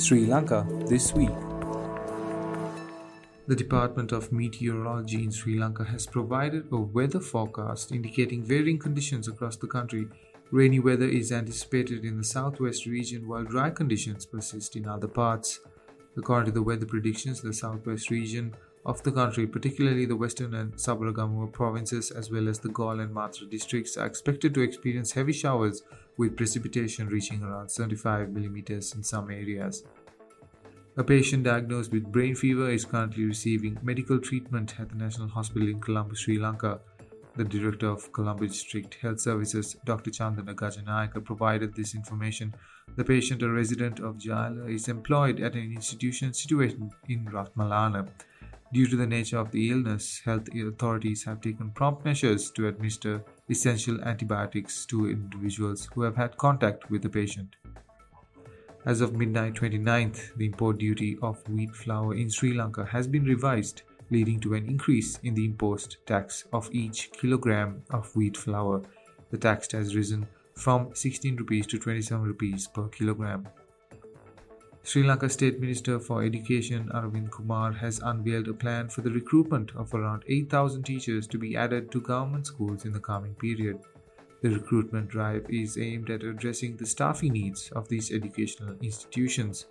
Sri Lanka this week. The Department of Meteorology in Sri Lanka has provided a weather forecast indicating varying conditions across the country. Rainy weather is anticipated in the southwest region while dry conditions persist in other parts. According to the weather predictions, the southwest region of the country, particularly the western and Sabaragamuwa provinces as well as the Galle and Matara districts, are expected to experience heavy showers with precipitation reaching around 75 millimeters in some areas. A patient diagnosed with brain fever is currently receiving medical treatment at the National Hospital in Colombo, Sri Lanka. The director of Colombo District Health Services, Dr. Chandana Gajanayaka, provided this information. The patient, a resident of Ja-Ela, is employed at an institution situated in Ratmalana. Due to the nature of the illness, health authorities have taken prompt measures to administer essential antibiotics to individuals who have had contact with the patient. As of midnight 29th, the import duty of wheat flour in Sri Lanka has been revised, leading to an increase in the impost tax of each kilogram of wheat flour. The tax has risen from 16 rupees to 27 rupees per kilogram. Sri Lanka State Minister for Education Aravind Kumar has unveiled a plan for the recruitment of around 8,000 teachers to be added to government schools in the coming period. The recruitment drive is aimed at addressing the staffing needs of these educational institutions.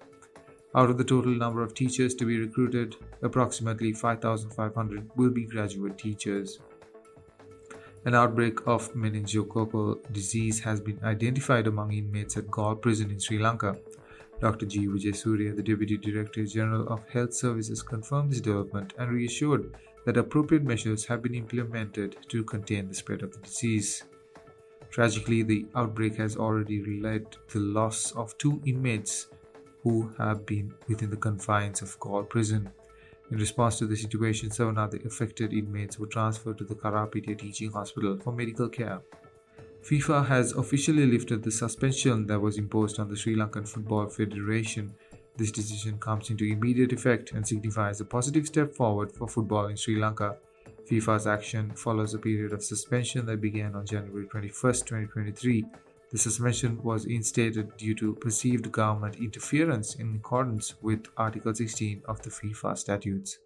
Out of the total number of teachers to be recruited, approximately 5,500 will be graduate teachers. An outbreak of meningococcal disease has been identified among inmates at Galle prison in Sri Lanka. Dr. G. Wijesuriya, the Deputy Director General of Health Services, confirmed this development and reassured that appropriate measures have been implemented to contain the spread of the disease. Tragically, the outbreak has already led to the loss of two inmates who have been within the confines of Galle prison. In response to the situation, seven other affected inmates were transferred to the Karapitiya Teaching Hospital for medical care. FIFA has officially lifted the suspension that was imposed on the Sri Lankan Football Federation. This decision comes into immediate effect and signifies a positive step forward for football in Sri Lanka. FIFA's action follows a period of suspension that began on January 21, 2023. The suspension was instated due to perceived government interference in accordance with Article 16 of the FIFA statutes.